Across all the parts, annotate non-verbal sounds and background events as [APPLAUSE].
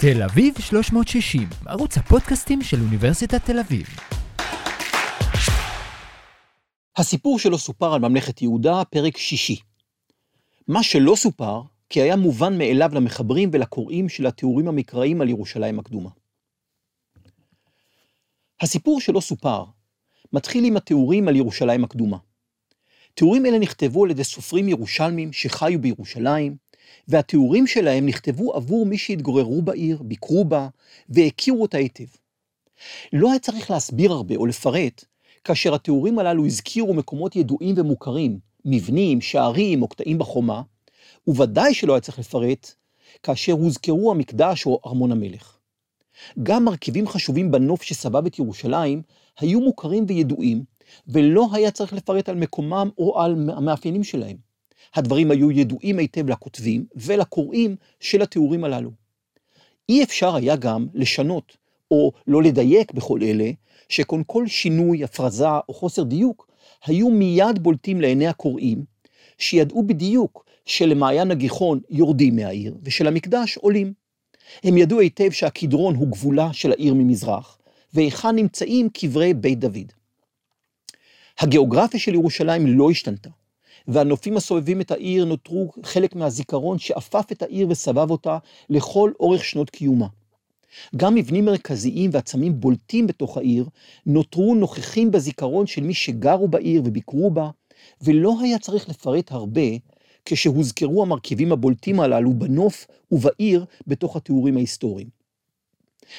תל אביב 360, ערוץ הפודקאסטים של אוניברסיטת תל אביב. הסיפור שלא סופר על ממלכת יהודה, פרק שישי. מה שלא סופר, כי היה מובן מאליו למחברים ולקוראים של התיאורים המקראיים על ירושלים הקדומה. הסיפור שלא סופר מתחיל עם התיאורים על ירושלים הקדומה. תיאורים אלה נכתבו על ידי סופרים ירושלמים שחיו בירושלים, והתיאורים שלהם נכתבו עבור מי שהתגוררו בעיר, ביקרו בה, והכירו אותה היטב. לא היה צריך להסביר הרבה או לפרט, כאשר התיאורים הללו הזכירו מקומות ידועים ומוכרים, מבנים, שערים או קטעים בחומה, וודאי שלא היה צריך לפרט, כאשר הוזכרו המקדש או ארמון המלך. גם מרכיבים חשובים בנוף שסבב את ירושלים היו מוכרים וידועים, ולא היה צריך לפרט על מקומם או על המאפיינים שלהם. הדברים היו ידועים היטב לכותבים ולקוראים של התיאורים הללו. אי אפשר היה גם לשנות או לא לדייק בכל אלה, שכל כל שינוי, הפרזה או חוסר דיוק היו מיד בולטים לעיני הקוראים, שידעו בדיוק שלמעיין הגיחון יורדים מהעיר ושל המקדש עולים. הם ידעו היטב שהקדרון הוא גבולה של העיר ממזרח, והיכן נמצאים קברי בית דוד. הגיאוגרפיה של ירושלים לא השתנתה, והנופים הסובבים את העיר נותרו חלק מהזיכרון שאפף את העיר וסבב אותה לכל אורך שנות קיומה. גם מבנים מרכזיים ועצמים בולטים בתוך העיר נותרו נוכחים בזיכרון של מי שגרו בעיר וביקרו בה, ולא היה צריך לפרט הרבה כשהוזכרו המרכיבים הבולטים הללו בנוף ובעיר בתוך התיאורים ההיסטוריים.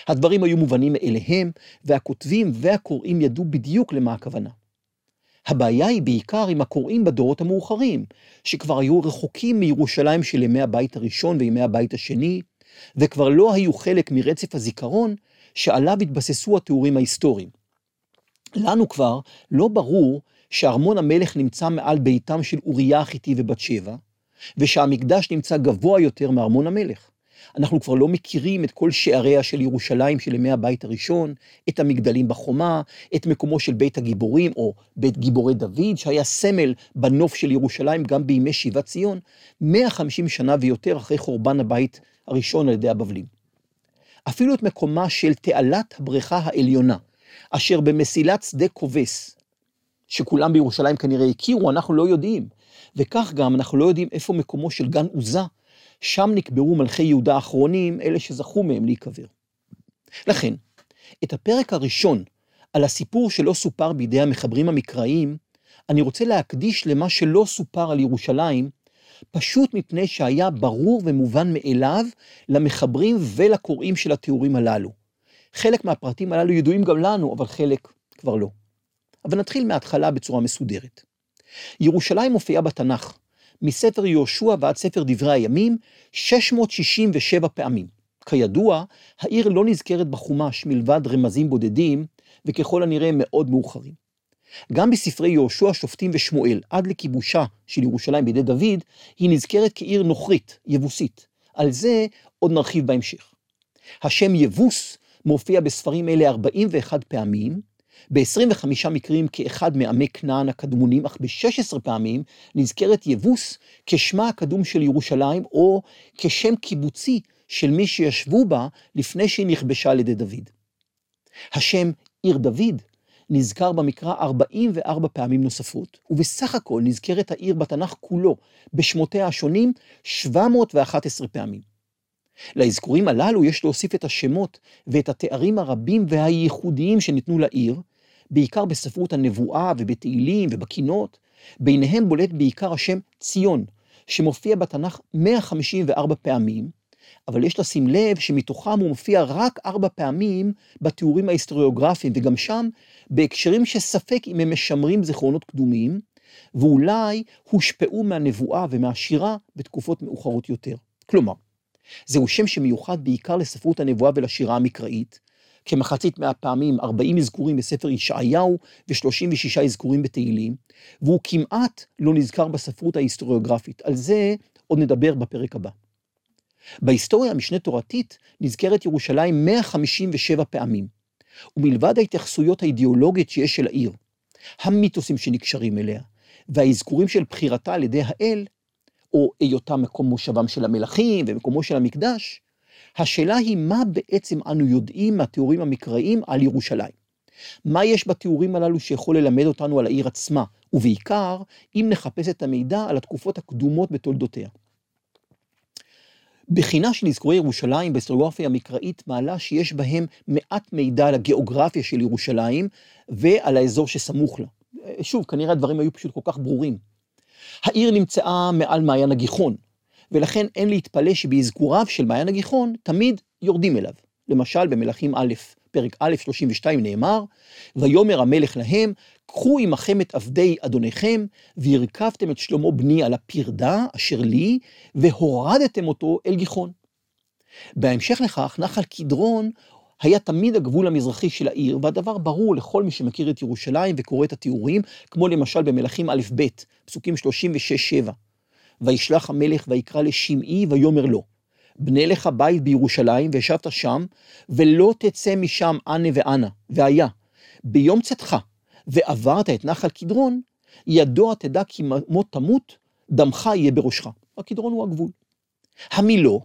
הדברים היו מובנים מאליהם, והכותבים והקוראים ידעו בדיוק למה הכוונה. הבעיה היא בעיקר עם הקוראים בדורות המאוחרים, שכבר היו רחוקים מירושלים של ימי הבית הראשון וימי הבית השני, וכבר לא היו חלק מרצף הזיכרון שעליו התבססו התיאורים ההיסטוריים. לנו כבר לא ברור שארמון המלך נמצא מעל ביתם של אוריה החיתי ובת שבע, ושהמקדש נמצא גבוה יותר מארמון המלך. אנחנו כבר לא מכירים את כל שעריה של ירושלים של ימי הבית הראשון, את המגדלים בחומה, את מקומו של בית הגיבורים, או בית גיבורי דוד, שהיה סמל בנוף של ירושלים גם בימי שיבת ציון, 150 שנה ויותר אחרי חורבן הבית הראשון על ידי הבבלים. אפילו את מקומה של תעלת הבריכה העליונה, אשר במסילת שדה כובס, שכולם בירושלים כנראה הכירו, אנחנו לא יודעים. וכך גם אנחנו לא יודעים איפה מקומו של גן עוזה, שם נקברו מלכי יהודה האחרונים, אלה שזכו מהם להיקבר. לכן, את הפרק הראשון על הסיפור שלא סופר בידי המחברים המקראיים, אני רוצה להקדיש למה שלא סופר על ירושלים, פשוט מפני שהיה ברור ומובן מאליו למחברים ולקוראים של התיאורים הללו. חלק מהפרטים הללו ידועים גם לנו, אבל חלק כבר לא. אבל נתחיל מההתחלה בצורה מסודרת. ירושלים מופיעה בתנ"ך, מספר יהושע ועד ספר דברי הימים, 667 פעמים. כידוע, העיר לא נזכרת בחומש מלבד רמזים בודדים, וככל הנראה מאוד מאוחרים. גם בספרי יהושע, שופטים ושמואל, עד לכיבושה של ירושלים בידי דוד, היא נזכרת כעיר נוכרית, יבוסית. על זה עוד נרחיב בהמשך. השם יבוס מופיע בספרים אלה 41 פעמים, ב-25 מקרים כאחד מעמי כנען הקדמונים, אך ב-16 פעמים נזכרת יבוס כשמה הקדום של ירושלים, או כשם קיבוצי של מי שישבו בה לפני שהיא נכבשה על ידי דוד. השם עיר דוד נזכר במקרא 44 פעמים נוספות, ובסך הכל נזכרת העיר בתנ"ך כולו, בשמותיה השונים, 711 פעמים. לאזכורים הללו יש להוסיף את השמות ואת התארים הרבים והייחודיים שניתנו לעיר, בעיקר בספרות הנבואה ובתהילים ובקינות, ביניהם בולט בעיקר השם ציון, שמופיע בתנ"ך 154 פעמים, אבל יש לשים לב שמתוכם הוא מופיע רק ארבע פעמים בתיאורים ההיסטוריוגרפיים, וגם שם בהקשרים שספק אם הם משמרים זיכרונות קדומים, ואולי הושפעו מהנבואה ומהשירה בתקופות מאוחרות יותר. כלומר, זהו שם שמיוחד בעיקר לספרות הנבואה ולשירה המקראית, כמחצית מהפעמים 40 אזכורים בספר ישעיהו ו-36 אזכורים בתהילים, והוא כמעט לא נזכר בספרות ההיסטוריוגרפית. על זה עוד נדבר בפרק הבא. בהיסטוריה המשנה תורתית נזכרת ירושלים 157 פעמים, ומלבד ההתייחסויות האידיאולוגיות שיש של העיר, המיתוסים שנקשרים אליה, והאזכורים של בחירתה על ידי האל, או היותה מקום מושבם של המלכים ומקומו של המקדש, השאלה היא מה בעצם אנו יודעים מהתיאורים המקראיים על ירושלים. מה יש בתיאורים הללו שיכול ללמד אותנו על העיר עצמה, ובעיקר אם נחפש את המידע על התקופות הקדומות בתולדותיה. בחינה של אזכורי ירושלים בהיסטוריוגרפיה המקראית מעלה שיש בהם מעט מידע על הגיאוגרפיה של ירושלים ועל האזור שסמוך לה. שוב, כנראה הדברים היו פשוט כל כך ברורים. העיר נמצאה מעל מעיין הגיחון, ולכן אין להתפלא שבאזכוריו של מעיין הגיחון תמיד יורדים אליו. למשל במלכים א', פרק א', 32 נאמר, ויאמר המלך להם, קחו עמכם את עבדי אדוניכם, והרכבתם את שלמה בני על הפרדה אשר לי, והורדתם אותו אל גיחון. בהמשך לכך, נחל קדרון היה תמיד הגבול המזרחי של העיר, והדבר ברור לכל מי שמכיר את ירושלים וקורא את התיאורים, כמו למשל במלכים א'-ב', פסוקים 36-7. וישלח המלך ויקרא לשמעי ויאמר לו, בנה לך בית בירושלים וישבת שם, ולא תצא משם אנה ואנה, והיה, ביום צאתך, ועברת את נחל קדרון, ידוע תדע כי מות תמות, דמך יהיה בראשך. הקדרון הוא הגבול. המילו,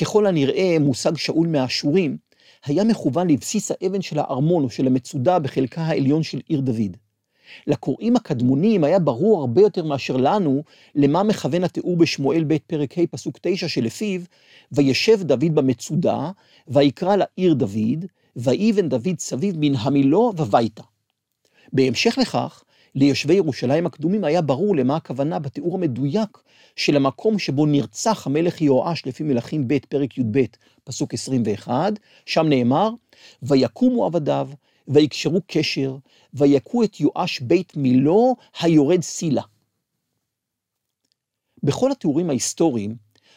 ככל הנראה מושג שאול מהאשורים, היה מכוון לבסיס האבן של הארמון או של המצודה בחלקה העליון של עיר דוד. לקוראים הקדמונים היה ברור הרבה יותר מאשר לנו למה מכוון התיאור בשמואל ב' פרק ה' פסוק 9 שלפיו וישב דוד במצודה ויקרא לעיר דוד ויבן דוד סביב מן המילו וביתה. בהמשך לכך ליושבי ירושלים הקדומים היה ברור למה הכוונה בתיאור המדויק של המקום שבו נרצח המלך יהואש לפי מלכים ב' פרק י"ב פסוק 21 שם נאמר ויקומו עבדיו ויקשרו קשר, ויכו את יואש בית מילו היורד סילה. בכל התיאורים ההיסטוריים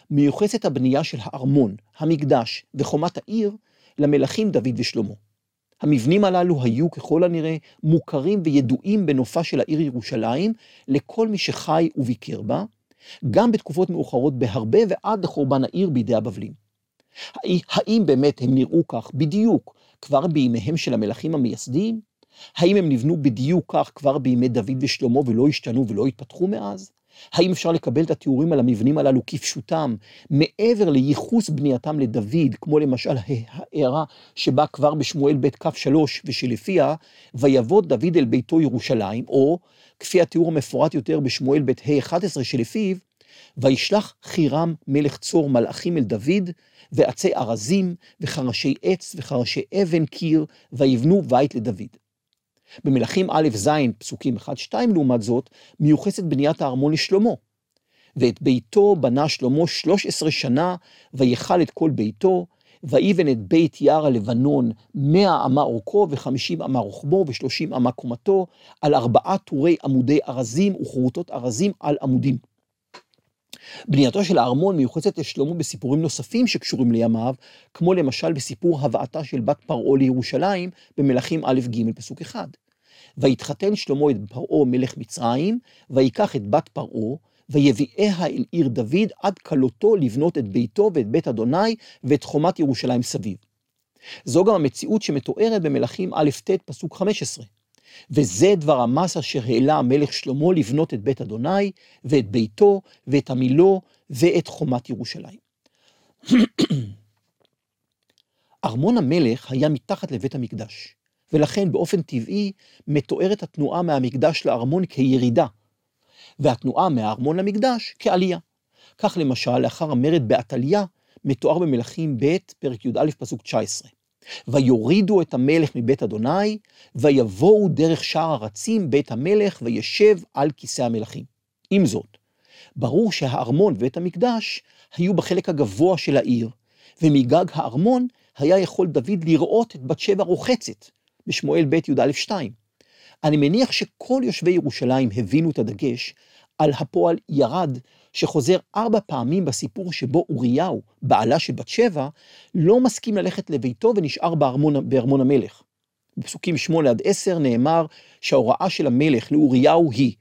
מיוחסת הבנייה של הארמון, המקדש וחומת העיר למלכים דוד ושלמה. המבנים הללו היו ככל הנראה מוכרים וידועים בנופה של העיר ירושלים לכל מי שחי וביקר בה, גם בתקופות מאוחרות בהרבה ועד לחורבן העיר בידי הבבלים. האם באמת הם נראו כך בדיוק כבר בימיהם של המלכים המייסדים? האם הם נבנו בדיוק כך כבר בימי דוד ושלמה ולא השתנו ולא התפתחו מאז? האם אפשר לקבל את התיאורים על המבנים הללו כפשוטם, מעבר לייחוס בנייתם לדוד, כמו למשל ההערה שבאה כבר בשמואל ב' כ' 3, ושלפיה, ויבוא דוד אל ביתו ירושלים, או כפי התיאור המפורט יותר בשמואל ב' ה' 11 שלפיו, וישלח חירם מלך צור מלאכים אל דוד, ועצי ארזים, וחרשי עץ, וחרשי אבן קיר, ויבנו בית לדוד. במלכים א' ז', פסוקים 1-2 לעומת זאת, מיוחסת בניית הארמון לשלמה. ואת ביתו בנה שלמה 13 שנה, ויכל את כל ביתו, ויבן את בית יער הלבנון מאה אמה אורכו וחמישים אמה רוחבו ושלושים אמה קומתו, על ארבעה טורי עמודי ארזים וכרותות ארזים על עמודים. בנייתו של הארמון מיוחסת לשלמה בסיפורים נוספים שקשורים לימיו, כמו למשל בסיפור הבאתה של בת פרעה לירושלים במלכים א' ג' פסוק אחד. ויתחתן שלמה את פרעה מלך מצרים, ויקח את בת פרעה, ויביאיה אל עיר דוד עד כלותו לבנות את ביתו ואת בית אדוני ואת חומת ירושלים סביב. זו גם המציאות שמתוארת במלכים א' ט' פסוק 15. וזה דבר המס אשר העלה המלך שלמה לבנות את בית אדוני, ואת ביתו, ואת המילו, ואת חומת ירושלים. [CLEARS THROAT] ארמון המלך היה מתחת לבית המקדש, ולכן באופן טבעי מתוארת התנועה מהמקדש לארמון כירידה, והתנועה מהארמון למקדש כעלייה. כך למשל, לאחר המרד בעתליה, מתואר במלכים ב', פרק י"א, פסוק 19. ויורידו את המלך מבית אדוני, ויבואו דרך שער ארצים בית המלך, וישב על כיסא המלכים. עם זאת, ברור שהארמון ובית המקדש היו בחלק הגבוה של העיר, ומגג הארמון היה יכול דוד לראות את בת שבע רוחצת, בשמואל ב' י"א 2. אני מניח שכל יושבי ירושלים הבינו את הדגש על הפועל ירד, שחוזר ארבע פעמים בסיפור שבו אוריהו, בעלה של בת שבע, לא מסכים ללכת לביתו ונשאר בארמון, בארמון המלך. בפסוקים שמונה עד עשר נאמר שההוראה של המלך לאוריהו היא,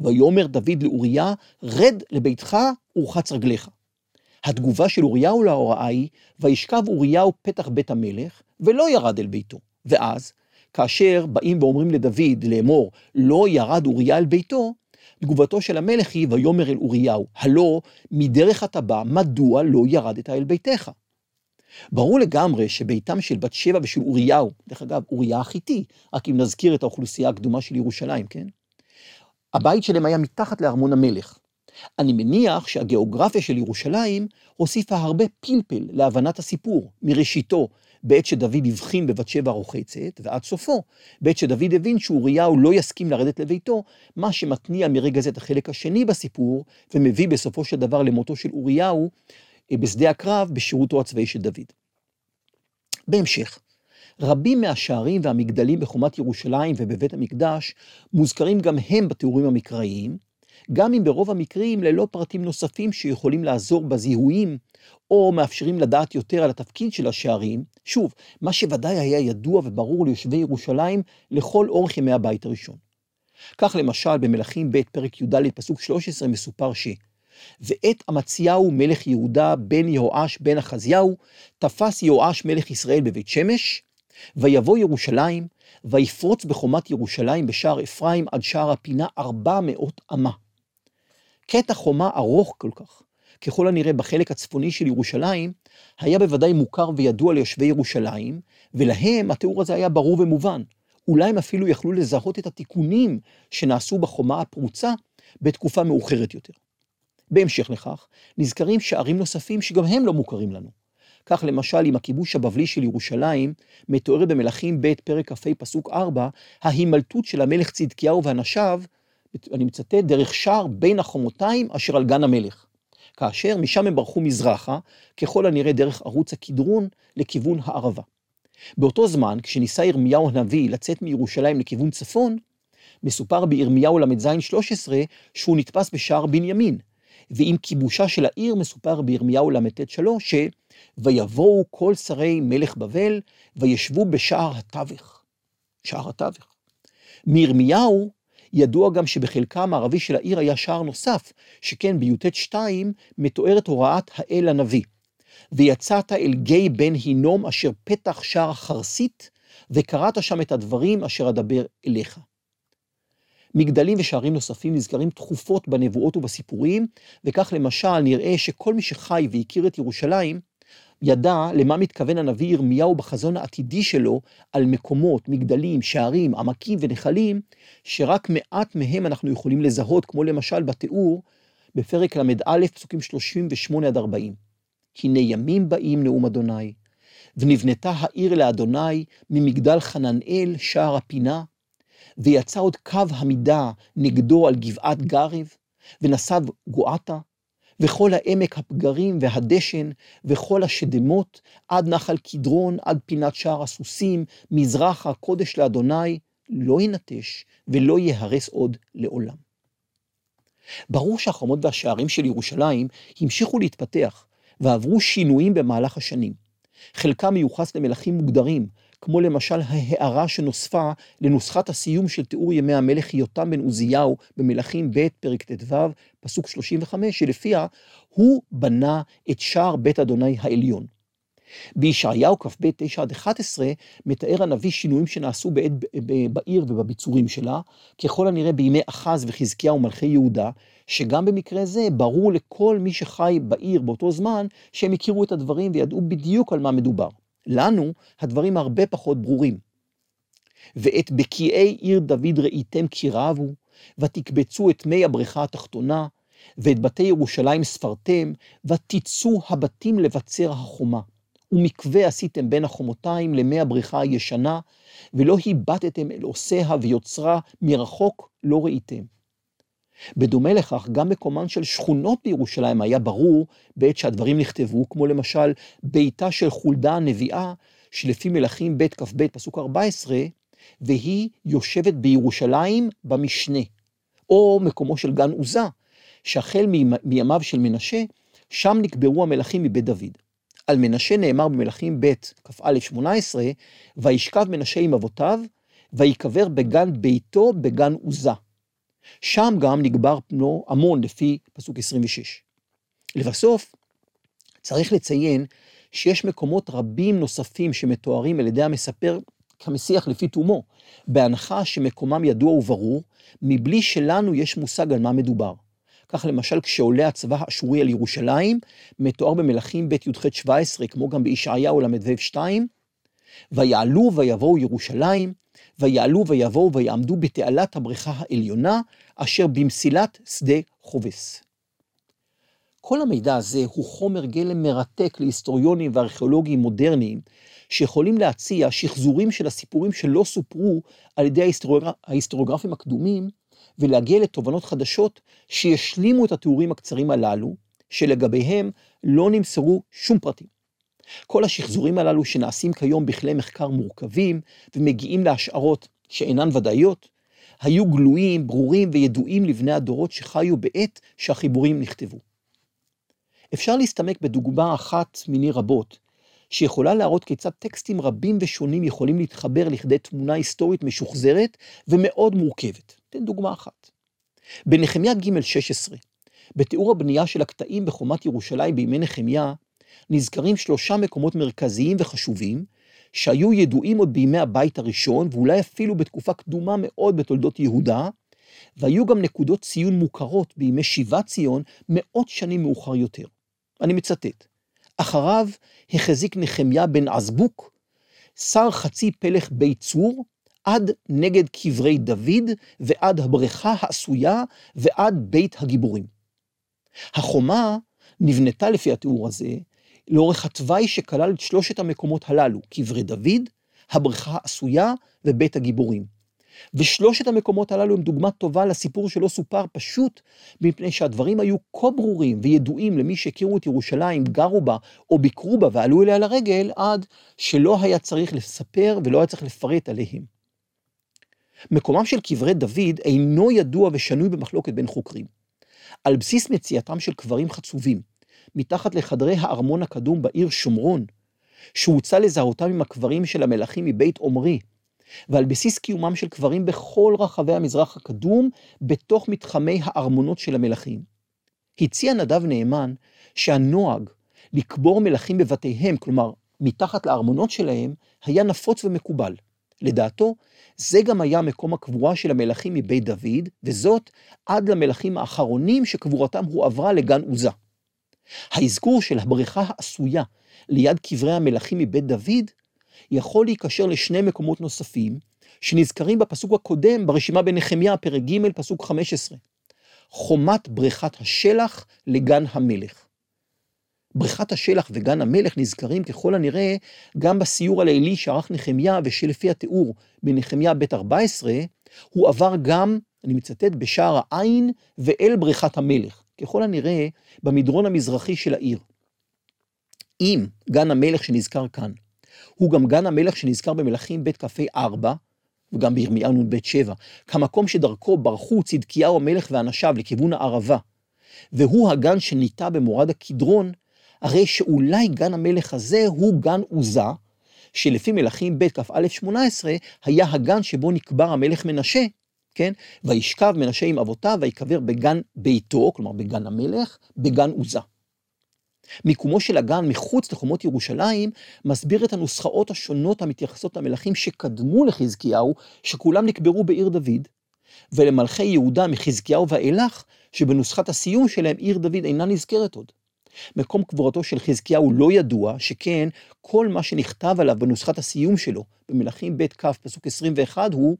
ויאמר דוד לאוריה, רד לביתך ורחץ רגליך. התגובה של אוריהו להוראה היא, וישכב אוריהו פתח בית המלך, ולא ירד אל ביתו. ואז, כאשר באים ואומרים לדוד לאמור, לא ירד אוריה אל ביתו, תגובתו של המלך היא, ויאמר אל אוריהו, הלא מדרך אתה בא, מדוע לא ירדת אל ביתך? ברור לגמרי שביתם של בת שבע ושל אוריהו, דרך אגב, אוריה החיתי, רק אם נזכיר את האוכלוסייה הקדומה של ירושלים, כן? הבית שלהם היה מתחת לארמון המלך. אני מניח שהגיאוגרפיה של ירושלים הוסיפה הרבה פלפל להבנת הסיפור, מראשיתו, בעת שדוד הבחין בבת שבע הרוחצת, ועד סופו, בעת שדוד הבין שאוריהו לא יסכים לרדת לביתו, מה שמתניע מרגע זה את החלק השני בסיפור, ומביא בסופו של דבר למותו של אוריהו אה, בשדה הקרב בשירותו הצבאי של דוד. בהמשך, רבים מהשערים והמגדלים בחומת ירושלים ובבית המקדש מוזכרים גם הם בתיאורים המקראיים, גם אם ברוב המקרים ללא פרטים נוספים שיכולים לעזור בזיהויים, או מאפשרים לדעת יותר על התפקיד של השערים, שוב, מה שוודאי היה ידוע וברור ליושבי ירושלים לכל אורך ימי הבית הראשון. כך למשל במלכים ב' פרק י"ד פסוק 13 מסופר ש... ואת אמציהו מלך יהודה בן יהואש בן אחזיהו, תפס יהואש מלך ישראל בבית שמש, ויבוא ירושלים, ויפרוץ בחומת ירושלים בשער אפרים עד שער הפינה ארבע מאות אמה. קטע חומה ארוך כל כך, ככל הנראה בחלק הצפוני של ירושלים, היה בוודאי מוכר וידוע ליושבי ירושלים, ולהם התיאור הזה היה ברור ומובן. אולי הם אפילו יכלו לזהות את התיקונים שנעשו בחומה הפרוצה בתקופה מאוחרת יותר. בהמשך לכך, נזכרים שערים נוספים שגם הם לא מוכרים לנו. כך למשל, עם הכיבוש הבבלי של ירושלים, מתוארת במלכים ב' פרק כ"ה פסוק 4, ההימלטות של המלך צדקיהו ואנשיו, אני מצטט, דרך שער בין החומותיים אשר על גן המלך. כאשר משם הם ברחו מזרחה, ככל הנראה דרך ערוץ הקדרון לכיוון הערבה. באותו זמן, כשניסה ירמיהו הנביא לצאת מירושלים לכיוון צפון, מסופר בירמיהו ל"ז 13 שהוא נתפס בשער בנימין, ועם כיבושה של העיר מסופר בירמיהו ל"ט 3 ש... ויבואו כל שרי מלך בבל וישבו בשער התווך. שער התווך. מירמיהו ידוע גם שבחלקה המערבי של העיר היה שער נוסף, שכן בי"ט 2 מתוארת הוראת האל הנביא. ויצאת אל גיא בן הינום אשר פתח שער החרסית, וקראת שם את הדברים אשר אדבר אליך. מגדלים ושערים נוספים נזכרים תכופות בנבואות ובסיפורים, וכך למשל נראה שכל מי שחי והכיר את ירושלים, ידע למה מתכוון הנביא ירמיהו בחזון העתידי שלו על מקומות, מגדלים, שערים, עמקים ונחלים, שרק מעט מהם אנחנו יכולים לזהות, כמו למשל בתיאור בפרק ל"א, פסוקים 38 עד 40. הנה ימים באים נאום אדוני, ונבנתה העיר לאדוני ממגדל חננאל שער הפינה, ויצא עוד קו המידה נגדו על גבעת גריב, ונסב גואטה, וכל העמק הפגרים והדשן, וכל השדמות, עד נחל קדרון, עד פינת שער הסוסים, מזרחה קודש לאדוני, לא ינטש ולא ייהרס עוד לעולם. ברור שהחומות והשערים של ירושלים המשיכו להתפתח, ועברו שינויים במהלך השנים. חלקם מיוחס למלכים מוגדרים, כמו למשל ההערה שנוספה לנוסחת הסיום של תיאור ימי המלך יותם בן עוזיהו במלכים ב' פרק ט"ו, פסוק 35, שלפיה הוא בנה את שער בית אדוני העליון. בישעיהו כ"ב 9 עד 11 מתאר הנביא שינויים שנעשו בעת, בעיר ובביצורים שלה, ככל הנראה בימי אחז וחזקיהו מלכי יהודה, שגם במקרה זה ברור לכל מי שחי בעיר באותו זמן, שהם הכירו את הדברים וידעו בדיוק על מה מדובר. לנו הדברים הרבה פחות ברורים. ואת בקיעי עיר דוד ראיתם כי רבו, ותקבצו את מי הבריכה התחתונה, ואת בתי ירושלים ספרתם, ותצאו הבתים לבצר החומה. ומקווה עשיתם בין החומותיים למי הבריכה הישנה, ולא הבטתם אל עושיה ויוצרה, מרחוק לא ראיתם. בדומה לכך, גם מקומן של שכונות בירושלים היה ברור בעת שהדברים נכתבו, כמו למשל ביתה של חולדה הנביאה, שלפי מלכים ב' כ"ב פסוק 14, והיא יושבת בירושלים במשנה, או מקומו של גן עוזה, שהחל מימיו של מנשה, שם נקברו המלכים מבית דוד. על מנשה נאמר במלכים ב' כ"א 18, וישכב מנשה עם אבותיו, ויקבר בגן ביתו בגן עוזה. שם גם נגבר פנו המון לפי פסוק 26. לבסוף, צריך לציין שיש מקומות רבים נוספים שמתוארים על ידי המספר כמשיח לפי תומו, בהנחה שמקומם ידוע וברור, מבלי שלנו יש מושג על מה מדובר. כך למשל כשעולה הצבא האשורי על ירושלים, מתואר במלכים ב' י"ח 17, כמו גם בישעיהו ל"ו 2, ויעלו ויבואו ירושלים, ויעלו ויבואו ויעמדו בתעלת הבריכה העליונה, אשר במסילת שדה חובס. כל המידע הזה הוא חומר גלם מרתק להיסטוריונים וארכיאולוגים מודרניים, שיכולים להציע שחזורים של הסיפורים שלא סופרו על ידי ההיסטוריוגרפים הקדומים, ולהגיע לתובנות חדשות שישלימו את התיאורים הקצרים הללו, שלגביהם לא נמסרו שום פרטים. כל השחזורים הללו שנעשים כיום בכלי מחקר מורכבים ומגיעים להשערות שאינן ודאיות, היו גלויים, ברורים וידועים לבני הדורות שחיו בעת שהחיבורים נכתבו. אפשר להסתמק בדוגמה אחת מיני רבות, שיכולה להראות כיצד טקסטים רבים ושונים יכולים להתחבר לכדי תמונה היסטורית משוחזרת ומאוד מורכבת. אתן דוגמה אחת. בנחמיה ג' 16, בתיאור הבנייה של הקטעים בחומת ירושלים בימי נחמיה, נזכרים שלושה מקומות מרכזיים וחשובים, שהיו ידועים עוד בימי הבית הראשון, ואולי אפילו בתקופה קדומה מאוד בתולדות יהודה, והיו גם נקודות ציון מוכרות בימי שיבת ציון מאות שנים מאוחר יותר. אני מצטט: אחריו החזיק נחמיה בן עזבוק, שר חצי פלך בית צור, עד נגד קברי דוד, ועד הבריכה העשויה, ועד בית הגיבורים. החומה נבנתה לפי התיאור הזה, לאורך התוואי שכלל את שלושת המקומות הללו, קברי דוד, הבריכה העשויה ובית הגיבורים. ושלושת המקומות הללו הם דוגמה טובה לסיפור שלא סופר פשוט, מפני שהדברים היו כה ברורים וידועים למי שהכירו את ירושלים, גרו בה או ביקרו בה ועלו אליה לרגל, עד שלא היה צריך לספר ולא היה צריך לפרט עליהם. מקומם של קברי דוד אינו ידוע ושנוי במחלוקת בין חוקרים. על בסיס מציאתם של קברים חצובים, מתחת לחדרי הארמון הקדום בעיר שומרון, שהוצע לזהותם עם הקברים של המלכים מבית עומרי, ועל בסיס קיומם של קברים בכל רחבי המזרח הקדום, בתוך מתחמי הארמונות של המלכים. הציע נדב נאמן שהנוהג לקבור מלכים בבתיהם, כלומר, מתחת לארמונות שלהם, היה נפוץ ומקובל. לדעתו, זה גם היה מקום הקבורה של המלכים מבית דוד, וזאת עד למלכים האחרונים שקבורתם הועברה לגן עוזה. האזכור של הבריכה העשויה ליד קברי המלכים מבית דוד יכול להיקשר לשני מקומות נוספים, שנזכרים בפסוק הקודם ברשימה בנחמיה, פרק ג', פסוק 15. חומת בריכת השלח לגן המלך. בריכת השלח וגן המלך נזכרים ככל הנראה גם בסיור הלילי שערך נחמיה, ושלפי התיאור בנחמיה ב' 14, הוא עבר גם, אני מצטט, בשער העין ואל בריכת המלך, ככל הנראה במדרון המזרחי של העיר. אם גן המלך שנזכר כאן הוא גם גן המלך שנזכר במלכים ב' כ"ה 4, וגם בירמיהו נ"ב 7, כמקום שדרכו ברחו צדקיהו המלך ואנשיו לכיוון הערבה, והוא הגן שניטע במורד הקדרון, הרי שאולי גן המלך הזה הוא גן עוזה, שלפי מלכים ב' כ"א 18, היה הגן שבו נקבר המלך מנשה, כן? וישכב מנשה עם אבותיו ויקבר בגן ביתו, כלומר בגן המלך, בגן עוזה. מיקומו של הגן מחוץ לחומות ירושלים, מסביר את הנוסחאות השונות המתייחסות למלכים שקדמו לחזקיהו, שכולם נקברו בעיר דוד, ולמלכי יהודה מחזקיהו ואילך, שבנוסחת הסיום שלהם עיר דוד אינה נזכרת עוד. מקום קבורתו של חזקיהו לא ידוע, שכן כל מה שנכתב עליו בנוסחת הסיום שלו, במלכים ב' כ' פסוק 21, הוא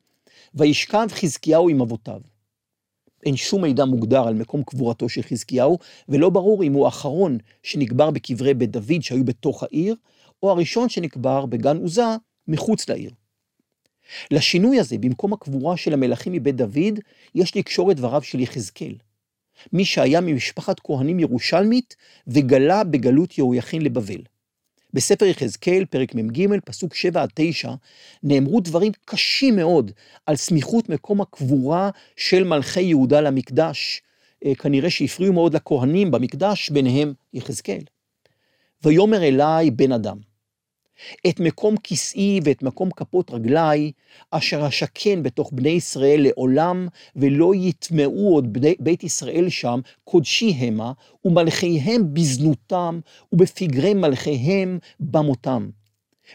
וישכב חזקיהו עם אבותיו. אין שום מידע מוגדר על מקום קבורתו של חזקיהו, ולא ברור אם הוא האחרון שנקבר בקברי בית דוד שהיו בתוך העיר, או הראשון שנקבר בגן עוזה מחוץ לעיר. לשינוי הזה, במקום הקבורה של המלכים מבית דוד, יש לקשור את דבריו של יחזקאל. מי שהיה ממשפחת כהנים ירושלמית וגלה בגלות יהויכין לבבל. בספר יחזקאל, פרק מ"ג, פסוק 7 עד 9, נאמרו דברים קשים מאוד על סמיכות מקום הקבורה של מלכי יהודה למקדש, אה, כנראה שהפריעו מאוד לכהנים במקדש, ביניהם יחזקאל. ויאמר אליי בן אדם, את מקום כסאי ואת מקום כפות רגלי, אשר אשכן בתוך בני ישראל לעולם, ולא יטמעו עוד בני, בית ישראל שם, קודשי המה, ומלכיהם בזנותם, ובפגרי מלכיהם במותם.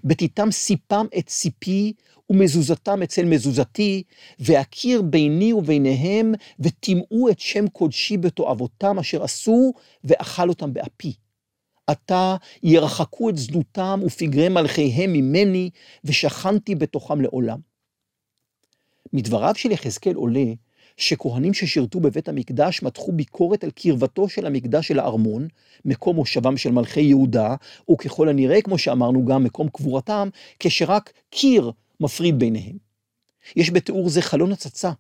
בתיתם סיפם את סיפי, ומזוזתם אצל מזוזתי, והכיר ביני וביניהם, וטימאו את שם קודשי בתועבותם אשר עשו, ואכל אותם באפי. עתה ירחקו את זנותם ופגרי מלכיהם ממני, ושכנתי בתוכם לעולם. מדבריו של יחזקאל עולה שכהנים ששירתו בבית המקדש מתחו ביקורת על קרבתו של המקדש אל הארמון, מקום מושבם של מלכי יהודה, וככל הנראה, כמו שאמרנו, גם מקום קבורתם, כשרק קיר מפריד ביניהם. יש בתיאור זה חלון הצצה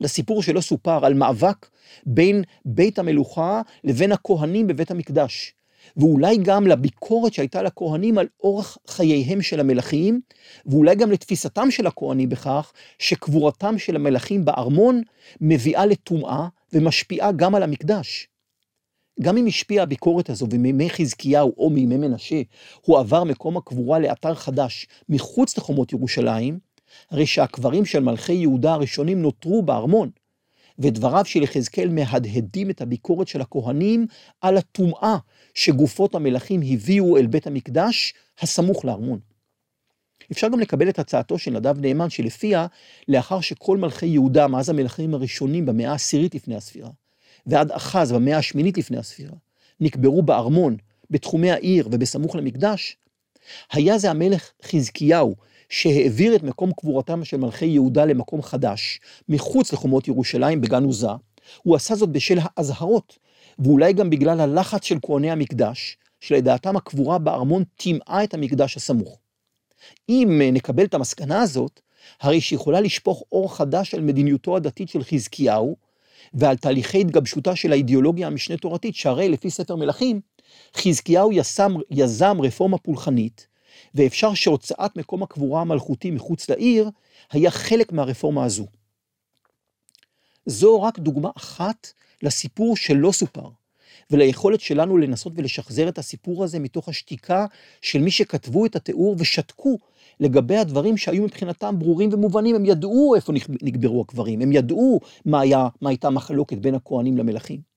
לסיפור שלא סופר על מאבק בין בית המלוכה לבין הכהנים בבית המקדש. ואולי גם לביקורת שהייתה לכהנים על אורח חייהם של המלכים, ואולי גם לתפיסתם של הכהנים בכך שקבורתם של המלכים בארמון מביאה לטומאה ומשפיעה גם על המקדש. גם אם השפיעה הביקורת הזו ומימי חזקיהו או מימי מנשה, הוא עבר מקום הקבורה לאתר חדש מחוץ לחומות ירושלים, הרי שהקברים של מלכי יהודה הראשונים נותרו בארמון, ודבריו של יחזקאל מהדהדים את הביקורת של הכהנים על הטומאה שגופות המלכים הביאו אל בית המקדש הסמוך לארמון. אפשר גם לקבל את הצעתו של נדב נאמן שלפיה לאחר שכל מלכי יהודה מאז המלכים הראשונים במאה העשירית לפני הספירה ועד אחז במאה השמינית לפני הספירה נקברו בארמון, בתחומי העיר ובסמוך למקדש, היה זה המלך חזקיהו שהעביר את מקום קבורתם של מלכי יהודה למקום חדש, מחוץ לחומות ירושלים בגן עוזה, הוא עשה זאת בשל האזהרות, ואולי גם בגלל הלחץ של כהני המקדש, שלדעתם הקבורה בארמון טימאה את המקדש הסמוך. אם נקבל את המסקנה הזאת, הרי שיכולה לשפוך אור חדש על מדיניותו הדתית של חזקיהו, ועל תהליכי התגבשותה של האידיאולוגיה המשנה תורתית, שהרי לפי ספר מלכים, חזקיהו יזם, יזם רפורמה פולחנית, ואפשר שהוצאת מקום הקבורה המלכותי מחוץ לעיר היה חלק מהרפורמה הזו. זו רק דוגמה אחת לסיפור שלא סופר, וליכולת שלנו לנסות ולשחזר את הסיפור הזה מתוך השתיקה של מי שכתבו את התיאור ושתקו לגבי הדברים שהיו מבחינתם ברורים ומובנים, הם ידעו איפה נקברו הקברים, הם ידעו מה, היה, מה הייתה מחלוקת בין הכוהנים למלכים.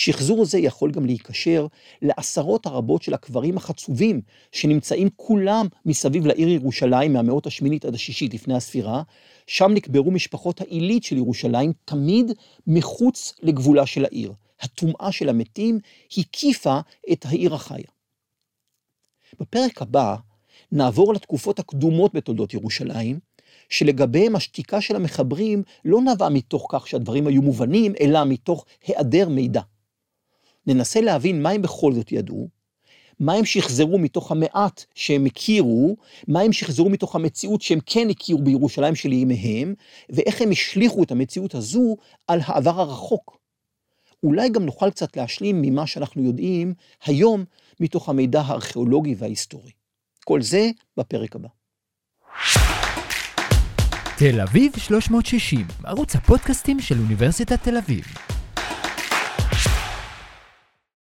שחזור זה יכול גם להיקשר לעשרות הרבות של הקברים החצובים שנמצאים כולם מסביב לעיר ירושלים מהמאות השמינית עד השישית לפני הספירה, שם נקברו משפחות העילית של ירושלים תמיד מחוץ לגבולה של העיר. הטומאה של המתים הקיפה את העיר החיה. בפרק הבא נעבור לתקופות הקדומות בתולדות ירושלים, שלגביהם השתיקה של המחברים לא נבעה מתוך כך שהדברים היו מובנים, אלא מתוך היעדר מידע. ננסה להבין מה הם בכל זאת ידעו, מה הם שחזרו מתוך המעט שהם הכירו, מה הם שחזרו מתוך המציאות שהם כן הכירו בירושלים של ימיהם, ואיך הם השליכו את המציאות הזו על העבר הרחוק. אולי גם נוכל קצת להשלים ממה שאנחנו יודעים היום מתוך המידע הארכיאולוגי וההיסטורי. כל זה בפרק הבא. תל אביב 360, ערוץ הפודקאסטים של אוניברסיטת תל אביב.